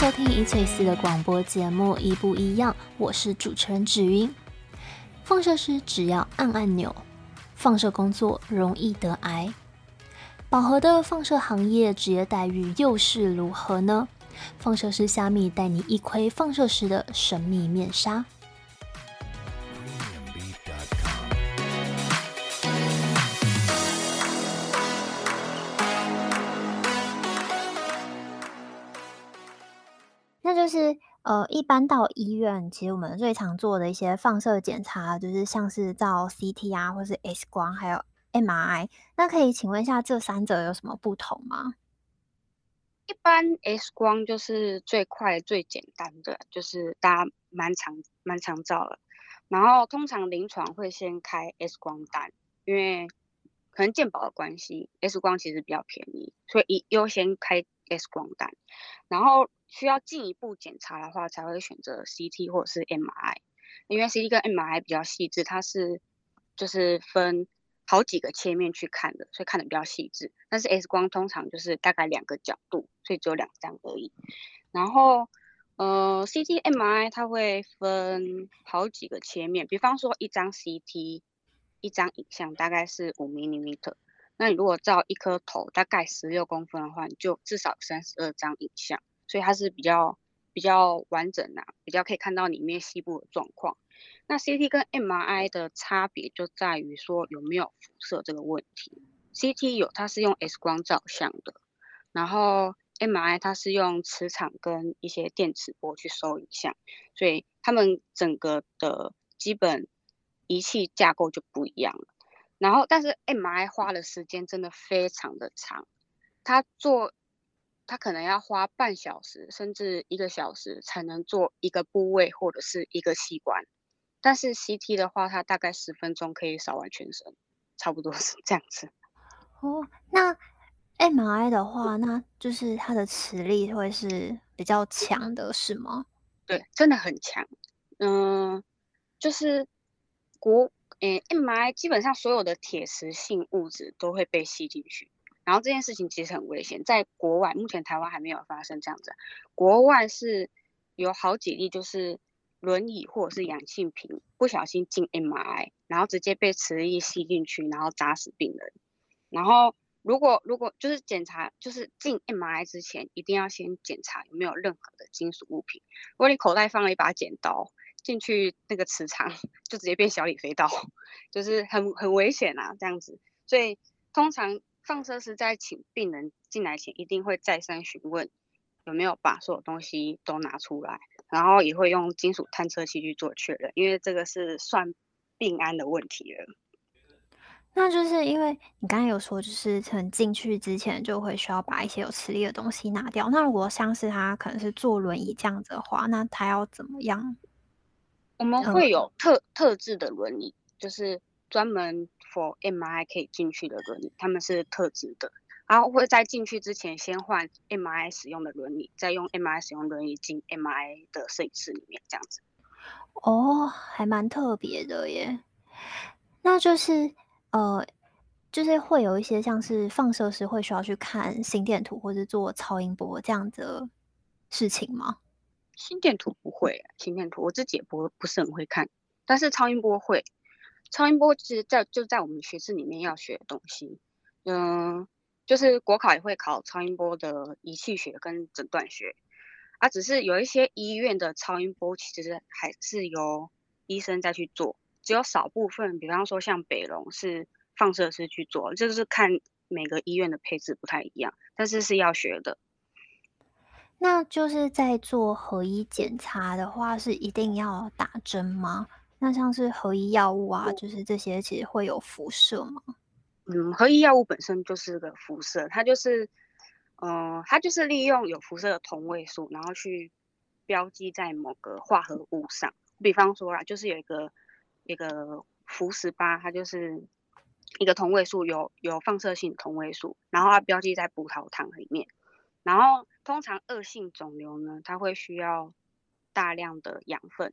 收听一翠丝的广播节目《一不一样》，我是主持人芷云。放射师只要按按钮，放射工作容易得癌。饱和的放射行业职业待遇又是如何呢？放射师虾米带你一窥放射师的神秘面纱。那就是呃，一般到医院，其实我们最常做的一些放射检查，就是像是照 CT 啊，或是 X 光，还有 MRI。那可以请问一下，这三者有什么不同吗？一般 X 光就是最快最简单的，就是大家蛮常蛮常照的。然后通常临床会先开 X 光单，因为可能健保的关系，X 光其实比较便宜，所以优先开 X 光单。然后需要进一步检查的话，才会选择 CT 或者是 MRI，因为 CT 跟 MRI 比较细致，它是就是分好几个切面去看的，所以看得比较细致。但是 X 光通常就是大概两个角度，所以只有两张而已。然后呃 CT、MRI 它会分好几个切面，比方说一张 CT 一张影像大概是 5mm 那你如果照一颗头大概十六公分的话，你就至少三十二张影像。所以它是比较比较完整呐、比较可以看到里面细部的状况。那 CT 跟 MRI 的差别就在于说有没有辐射这个问题。CT 有，它是用 X 光照相的，然后 MRI 它是用磁场跟一些电磁波去收影像，所以它们整个的基本仪器架构就不一样了。然后，但是 MRI 花的时间真的非常的长，它做。他可能要花半小时甚至一个小时才能做一个部位或者是一个器官，但是 CT 的话，它大概十分钟可以扫完全身，差不多是这样子。哦，那 MRI 的话，那就是它的磁力会是比较强的，是吗？对，真的很强。嗯、呃，就是国诶 MRI 基本上所有的铁磁性物质都会被吸进去。然后这件事情其实很危险，在国外目前台湾还没有发生这样子，国外是有好几例，就是轮椅或者是氧气瓶不小心进 MRI，然后直接被磁力吸进去，然后砸死病人。然后如果如果就是检查，就是进 MRI 之前一定要先检查有没有任何的金属物品。如果你口袋放了一把剪刀进去，那个磁场就直接变小李飞刀，就是很很危险啊，这样子。所以通常。放射师在请病人进来前，一定会再三询问有没有把所有东西都拿出来，然后也会用金属探测器去做确认，因为这个是算病安的问题了。那就是因为你刚才有说，就是从进去之前就会需要把一些有磁力的东西拿掉。那如果像是他可能是坐轮椅这样子的话，那他要怎么样？我们会有特、嗯、特制的轮椅，就是专门。for MRI 可以进去的轮椅，他们是特制的，然后会在进去之前先换 MRI 使用的轮椅，再用 MRI 使用轮椅进 MRI 的摄影室里面，这样子。哦，还蛮特别的耶。那就是呃，就是会有一些像是放射师会需要去看心电图或者做超音波这样子的事情吗？心电图不会，心电图我自己也不不是很会看，但是超音波会。超音波其实在就在我们学制里面要学的东西，嗯，就是国考也会考超音波的仪器学跟诊断学，啊，只是有一些医院的超音波其实还是由医生再去做，只有少部分，比方说像北荣是放射师去做，就是看每个医院的配置不太一样，但是是要学的。那就是在做核医检查的话，是一定要打针吗？那像是核一药物啊，就是这些其实会有辐射吗？嗯，核一药物本身就是个辐射，它就是，嗯、呃，它就是利用有辐射的同位素，然后去标记在某个化合物上。比方说啦，就是有一个一个氟十八，它就是一个同位素，有有放射性同位素，然后它标记在葡萄糖里面。然后通常恶性肿瘤呢，它会需要大量的养分，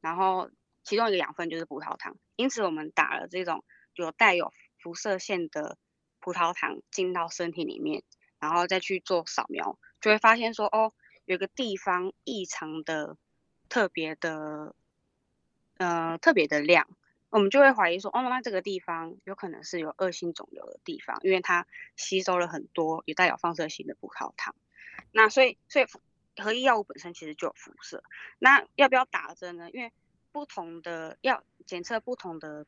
然后。其中一个养分就是葡萄糖，因此我们打了这种有带有辐射线的葡萄糖进到身体里面，然后再去做扫描，就会发现说，哦，有个地方异常的特别的，呃，特别的亮，我们就会怀疑说，哦，那这个地方有可能是有恶性肿瘤的地方，因为它吸收了很多有带有放射性的葡萄糖。那所以，所以合一药物本身其实就有辐射。那要不要打针呢？因为不同的要检测不同的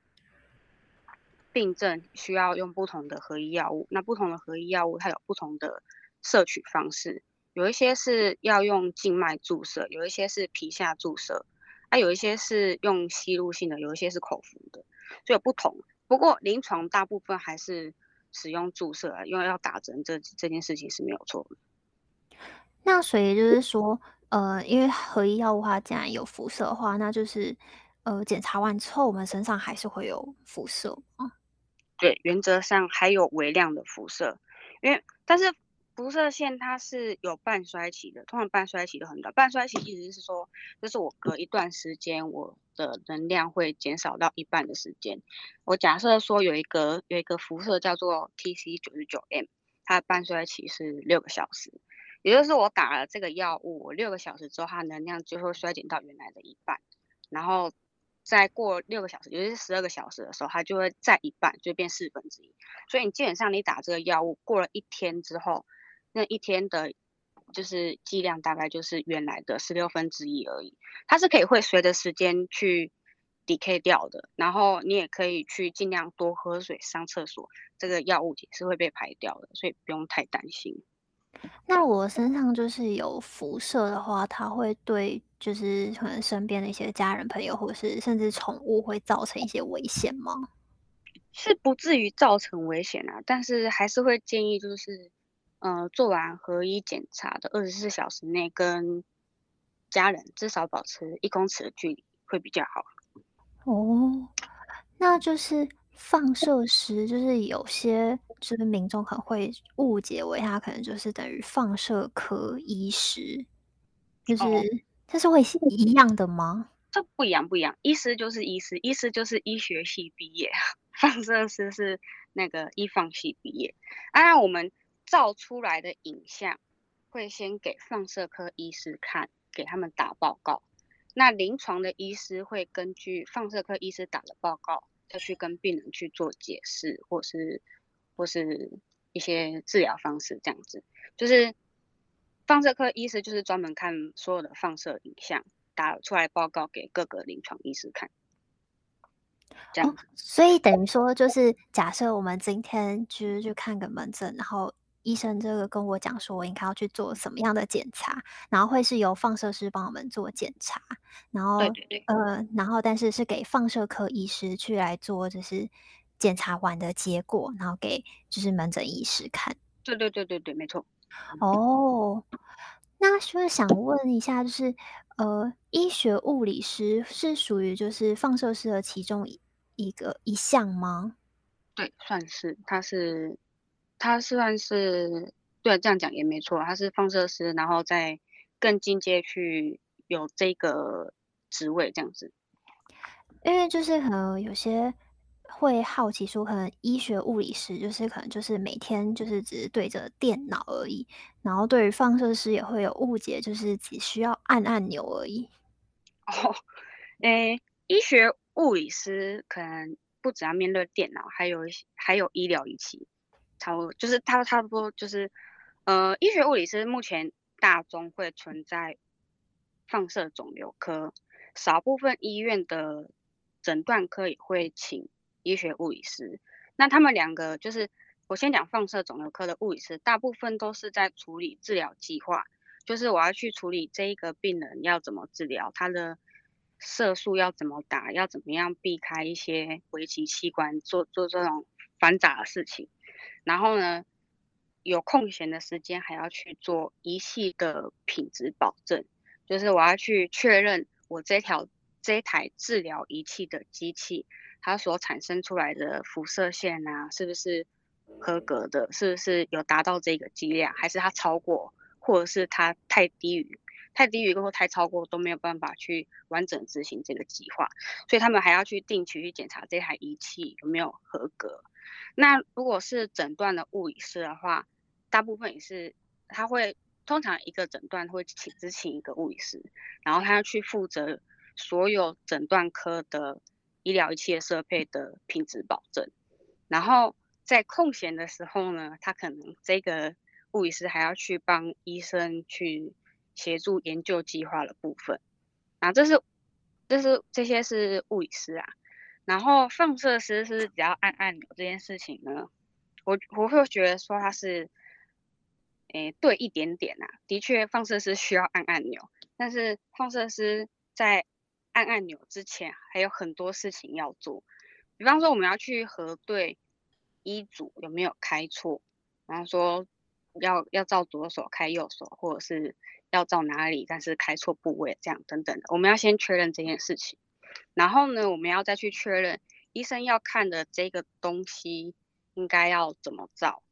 病症，需要用不同的合一药物。那不同的合一药物，它有不同的摄取方式，有一些是要用静脉注射，有一些是皮下注射，啊，有一些是用吸入性的，有一些是口服的，就有不同。不过临床大部分还是使用注射，因为要打针这这件事情是没有错的。那所以就是说，呃，因为合一药物它既然有辐射的话，那就是呃，检查完之后我们身上还是会有辐射啊。对，原则上还有微量的辐射，因为但是辐射线它是有半衰期的，通常半衰期都很短。半衰期意思是说，就是我隔一段时间我的能量会减少到一半的时间。我假设说有一个有一个辐射叫做 TC 九十九 M，它的半衰期是六个小时。也就是我打了这个药物，我六个小时之后，它能量就会衰减到原来的一半，然后再过六个小时，也就是十二个小时的时候，它就会再一半，就变四分之一。所以你基本上你打这个药物过了一天之后，那一天的，就是剂量大概就是原来的十六分之一而已。它是可以会随着时间去 decay 掉的，然后你也可以去尽量多喝水、上厕所，这个药物也是会被排掉的，所以不用太担心。那我身上就是有辐射的话，它会对就是可能身边的一些家人朋友，或是甚至宠物，会造成一些危险吗？是不至于造成危险啊，但是还是会建议就是，呃，做完合一检查的二十四小时内，跟家人至少保持一公尺的距离会比较好。哦，那就是。放射师就是有些就是民众可能会误解为他可能就是等于放射科医师，就是这、哦、是会一样的吗？这不一样，不一样。医师就是医师，医师就是医学系毕业，放射师是那个医放系毕业。当然，我们照出来的影像会先给放射科医师看，给他们打报告。那临床的医师会根据放射科医师打的报告。要去跟病人去做解释，或是或是一些治疗方式，这样子。就是放射科医师就是专门看所有的放射影像，打出来报告给各个临床医师看。这样。哦，所以等于说，就是假设我们今天就是去看个门诊，然后。医生这个跟我讲说，我应该要去做什么样的检查，然后会是由放射师帮我们做检查，然后对对对呃，然后但是是给放射科医师去来做，就是检查完的结果，然后给就是门诊医师看。对对对对对，没错。哦，那就是想问一下，就是呃，医学物理师是属于就是放射师的其中一个一项吗？对，算是，他是。他算是对，这样讲也没错，他是放射师，然后再更进阶去有这个职位这样子。因为就是可能有些会好奇说，可能医学物理师就是可能就是每天就是只是对着电脑而已，然后对于放射师也会有误解，就是只需要按按钮而已。哦，诶，医学物理师可能不只要面对电脑，还有还有医疗仪器。差不多就是他差不多就是，呃，医学物理师目前大中会存在放射肿瘤科，少部分医院的诊断科也会请医学物理师。那他们两个就是，我先讲放射肿瘤科的物理师，大部分都是在处理治疗计划，就是我要去处理这一个病人要怎么治疗，他的射术要怎么打，要怎么样避开一些危及器官，做做这种繁杂的事情。然后呢，有空闲的时间还要去做仪器的品质保证，就是我要去确认我这条这台治疗仪器的机器，它所产生出来的辐射线啊，是不是合格的？是不是有达到这个剂量？还是它超过，或者是它太低于，太低于或太超过都没有办法去完整执行这个计划，所以他们还要去定期去检查这台仪器有没有合格。那如果是诊断的物理师的话，大部分也是他会通常一个诊断会请只请一个物理师，然后他要去负责所有诊断科的医疗仪器的设备的品质保证。然后在空闲的时候呢，他可能这个物理师还要去帮医生去协助研究计划的部分。啊，这是这是这些是物理师啊。然后放射师是只要按按钮这件事情呢，我我会觉得说他是。诶，对一点点啊，的确，放射师需要按按钮，但是放射师在按按钮之前还有很多事情要做，比方说我们要去核对医嘱有没有开错，然后说要要照左手开右手，或者是要照哪里，但是开错部位这样等等的，我们要先确认这件事情，然后呢，我们要再去确认医生要看的这个东西应该要怎么照。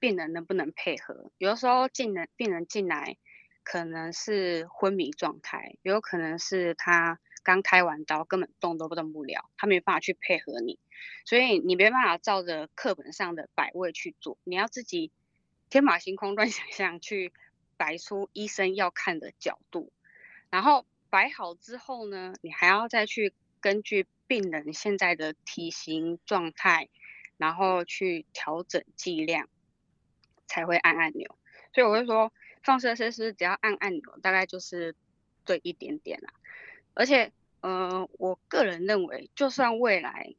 病人能不能配合？有的时候进人病人进来，可能是昏迷状态，有可能是他刚开完刀，根本动都不动不了，他没办法去配合你，所以你没办法照着课本上的摆位去做，你要自己天马行空 乱想象去摆出医生要看的角度，然后摆好之后呢，你还要再去根据病人现在的体型状态，然后去调整剂量。才会按按钮，所以我会说，放射师是只要按按钮，大概就是对一点点啦。而且，呃，我个人认为，就算未来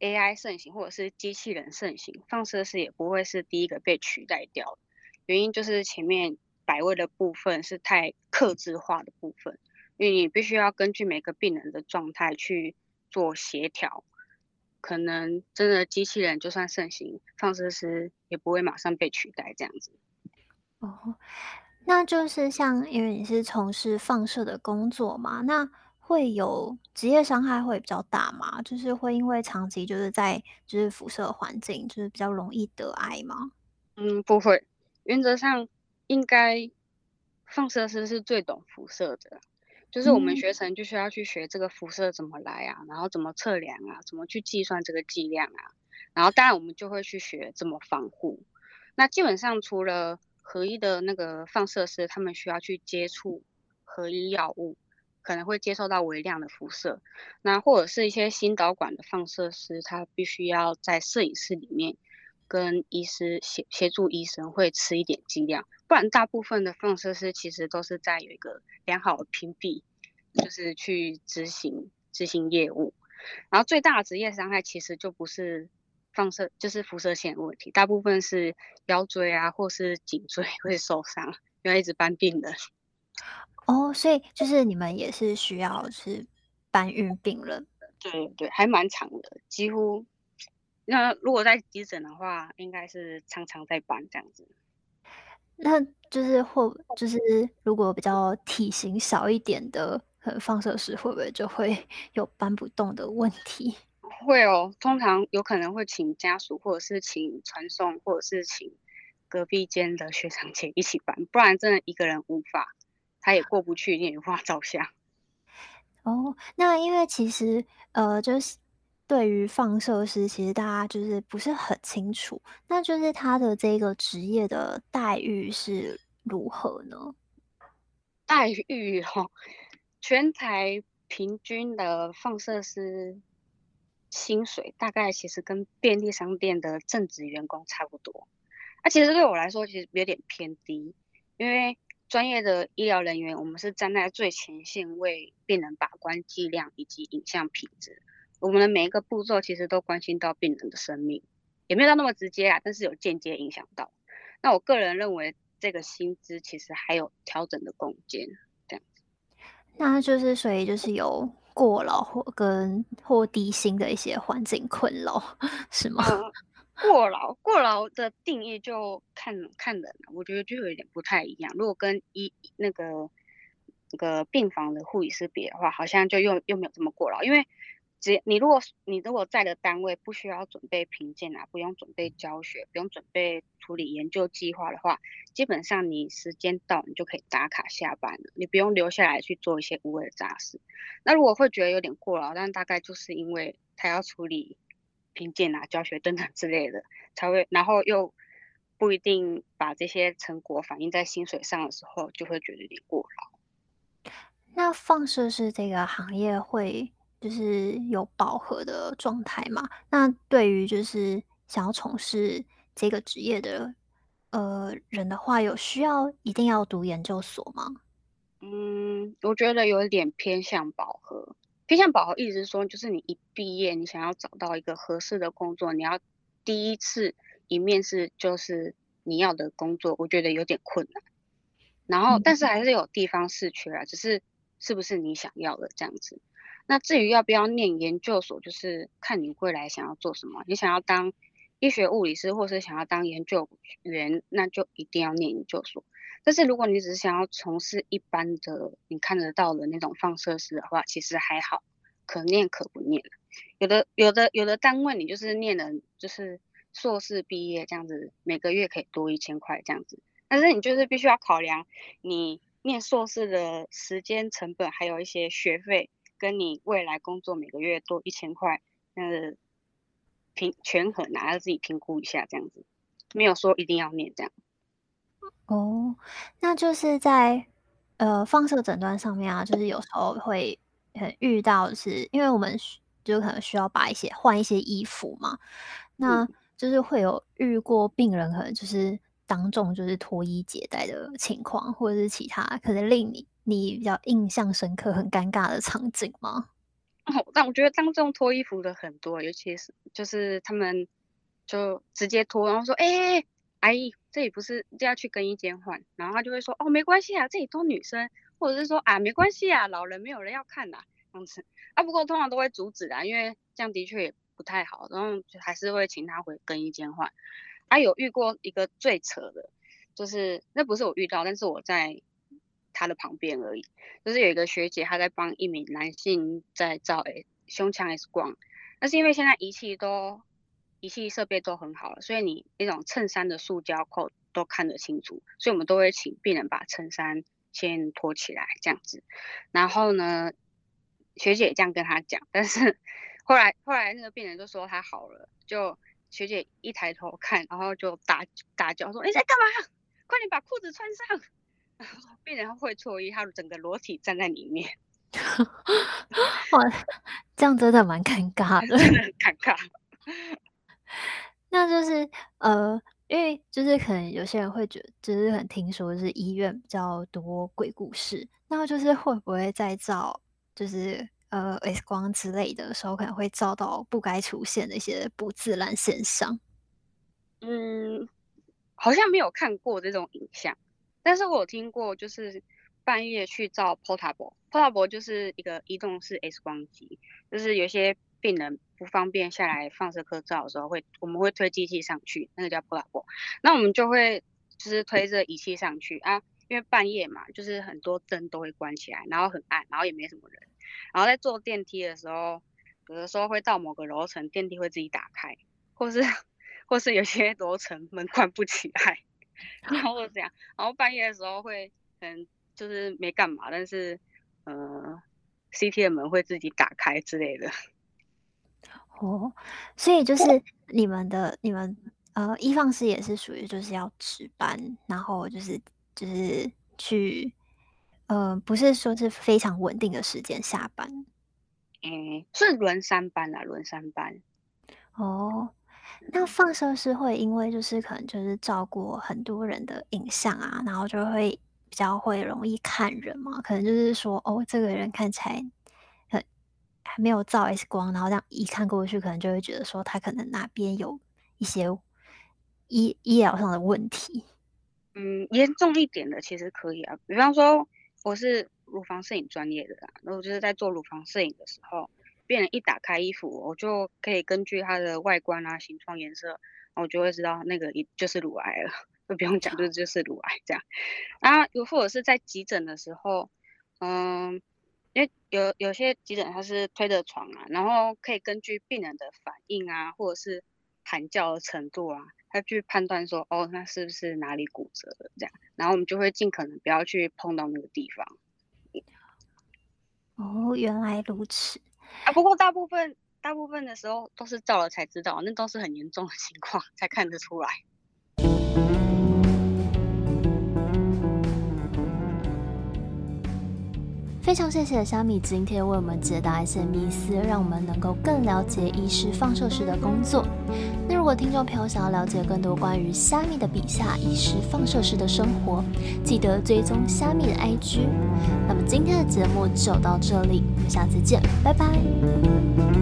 AI 盛行或者是机器人盛行，放射师也不会是第一个被取代掉。原因就是前面摆位的部分是太克制化的部分，因为你必须要根据每个病人的状态去做协调。可能真的机器人就算盛行，放射师也不会马上被取代这样子。哦，那就是像因为你是从事放射的工作嘛，那会有职业伤害会比较大吗？就是会因为长期就是在就是辐射环境，就是比较容易得癌吗？嗯，不会，原则上应该放射师是最懂辐射的。就是我们学程就需要去学这个辐射怎么来啊，然后怎么测量啊，怎么去计算这个剂量啊，然后当然我们就会去学怎么防护。那基本上除了合一的那个放射师，他们需要去接触合一药物，可能会接受到微量的辐射。那或者是一些心导管的放射师，他必须要在摄影室里面跟医师协协助医生会吃一点剂量。不然，大部分的放射师其实都是在有一个良好的屏蔽，就是去执行执行业务。然后最大的职业伤害其实就不是放射，就是辐射线的问题，大部分是腰椎啊，或是颈椎 会受伤，因为一直搬病人。哦，所以就是你们也是需要是搬运病人？对对，还蛮长的，几乎那如果在急诊的话，应该是常常在搬这样子。那就是或就是如果比较体型小一点的，放射师会不会就会 有搬不动的问题？会哦，通常有可能会请家属，或者是请传送，或者是请隔壁间的学长姐一起搬，不然真的一个人无法，他也过不去，你也无法照相。哦，那因为其实呃就是。对于放射师，其实大家就是不是很清楚，那就是他的这个职业的待遇是如何呢？待遇哦，全台平均的放射师薪水大概其实跟便利商店的正职员工差不多。那、其实对我来说，其实有点偏低，因为专业的医疗人员，我们是站在最前线为病人把关剂量以及影像品质。我们的每一个步骤其实都关心到病人的生命，也没有到那么直接啊，但是有间接影响到。那我个人认为，这个薪资其实还有调整的空间，这样子。那就是所以就是有过劳或跟或低薪的一些环境困扰，是吗？嗯、过劳过劳的定义就看看人了，我觉得就有一点不太一样。如果跟医那个那个病房的护理师比的话，好像就又又没有这么过劳，因为。你如果你如果在的单位不需要准备评鉴啊，不用准备教学，不用准备处理研究计划的话，基本上你时间到你就可以打卡下班了，你不用留下来去做一些无谓的杂事。那如果会觉得有点过劳，但大概就是因为他要处理评鉴啊、教学等等之类的，才会，然后又不一定把这些成果反映在薪水上的时候，就会觉得有点过劳。那放射师这个行业会就是有饱和的状态嘛？那对于就是想要从事这个职业的呃人的话，有需要一定要读研究所吗？嗯，我觉得有一点偏向饱和。偏向饱和意思是说，就是你一毕业，你想要找到一个合适的工作，你要第一次一面试就是你要的工作，我觉得有点困难。然后，但是还是有地方是缺啊，只是是不是你想要的这样子。那至于要不要念研究所，就是看你未来想要做什么。你想要当医学物理师，或是想要当研究员，那就一定要念研究所。但是如果你只是想要从事一般的你看得到的那种放射师的话，其实还好，可念可不念。有的有的有的单位你就是念了就是硕士毕业这样子，每个月可以多一千块这样子。但是你就是必须要考量你念硕士的时间成本，还有一些学费，跟你未来工作每个月多一千块，那个评权衡拿着自己评估一下这样子，没有说一定要念这样。哦，那就是在呃放射诊断上面啊，就是有时候会很遇到是，是因为我们就可能需要把一些换一些衣服嘛，那就是会有遇过病人可能就是当众就是脱衣解带的情况，或者是其他可能令你你比较印象深刻、很尴尬的场景吗？哦，但我觉得当众脱衣服的很多，尤其是就是他们就直接脱，然后说：“哎、”阿姨，这里不是就要去更衣间换，然后他就会说，哦，没关系啊，这里都女生，或者是说啊，没关系啊，老人没有人要看呐，这样子。啊，不过通常都会阻止啊，因为这样的确也不太好，然后就还是会请他回更衣间换。啊，有遇过一个最扯的，就是那不是我遇到，但是我在他的旁边而已。就是有一个学姐，她在帮一名男性在照诶胸腔 X 光，但是因为现在仪器都。仪器设备都很好了，所以你那种衬衫的塑胶扣都看得清楚，所以我们都会请病人把衬衫先脱起来这样子。然后呢，学姐这样跟他讲，但是后来后来那个病人就说他好了，就学姐一抬头看，然后就大大叫说：“你在干嘛？快点把裤子穿上！” 病人会错意，他整个裸体站在里面。哇，这样真的蛮尴尬的，真的很尴尬。那就是呃，因为就是可能有些人会觉得，就是很听说是医院比较多鬼故事，那就是会不会在照就是呃 X 光之类的时候，可能会照到不该出现的一些不自然现象？嗯，好像没有看过这种影像，但是我听过，就是半夜去照 portable，portable 就是一个移动式 X 光机，就是有些。病人不方便下来放射科照的时候会，我们会推机器上去，那个叫 portable，那我们就会就是推着仪器上去啊，因为半夜嘛，就是很多灯都会关起来，然后很暗，然后也没什么人，然后在坐电梯的时候，有的时候会到某个楼层，电梯会自己打开，或是 或是有些 楼层门关不起来，然后这样，然后半夜的时候会可能就是没干嘛，但是呃 CT 的门会自己打开之类的。哦，所以就是你们的你们呃，医放师也是属于就是要值班，然后就是就是去呃，不是说是非常稳定的时间下班，嗯，是轮三班啦，轮三班。哦，那放射师会因为就是可能就是照顾很多人的影像啊，然后就会比较会容易看人嘛，可能就是说哦，这个人看起来很。还没有照 X 光，然后这样一看过去，可能就会觉得说他可能哪边有一些医医疗上的问题。嗯，严重一点的其实可以啊，比方说我是乳房摄影专业的啦，然后就是在做乳房摄影的时候，病人一打开衣服，我就可以根据它的外观啊、形状、颜色，我就会知道那个一就是乳癌了，就不用讲，就就是乳癌这样。然后又或者是在急诊的时候，嗯。因为有有些急诊他是推着床啊，然后可以根据病人的反应啊，或者是喊叫的程度啊，他去判断说，哦，那是不是哪里骨折了这样，然后我们就会尽可能不要去碰到那个地方。哦，原来如此啊！不过大部分大部分的时候都是照了才知道，那都是很严重的情况才看得出来。非常谢谢虾米今天为我们解答一些迷思，让我们能够更了解医师放射师的工作。那如果听众朋友想要了解更多关于虾米的笔下医师放射师的生活，记得追踪虾米的 IG。那么今天的节目就到这里，我们下次见，拜拜。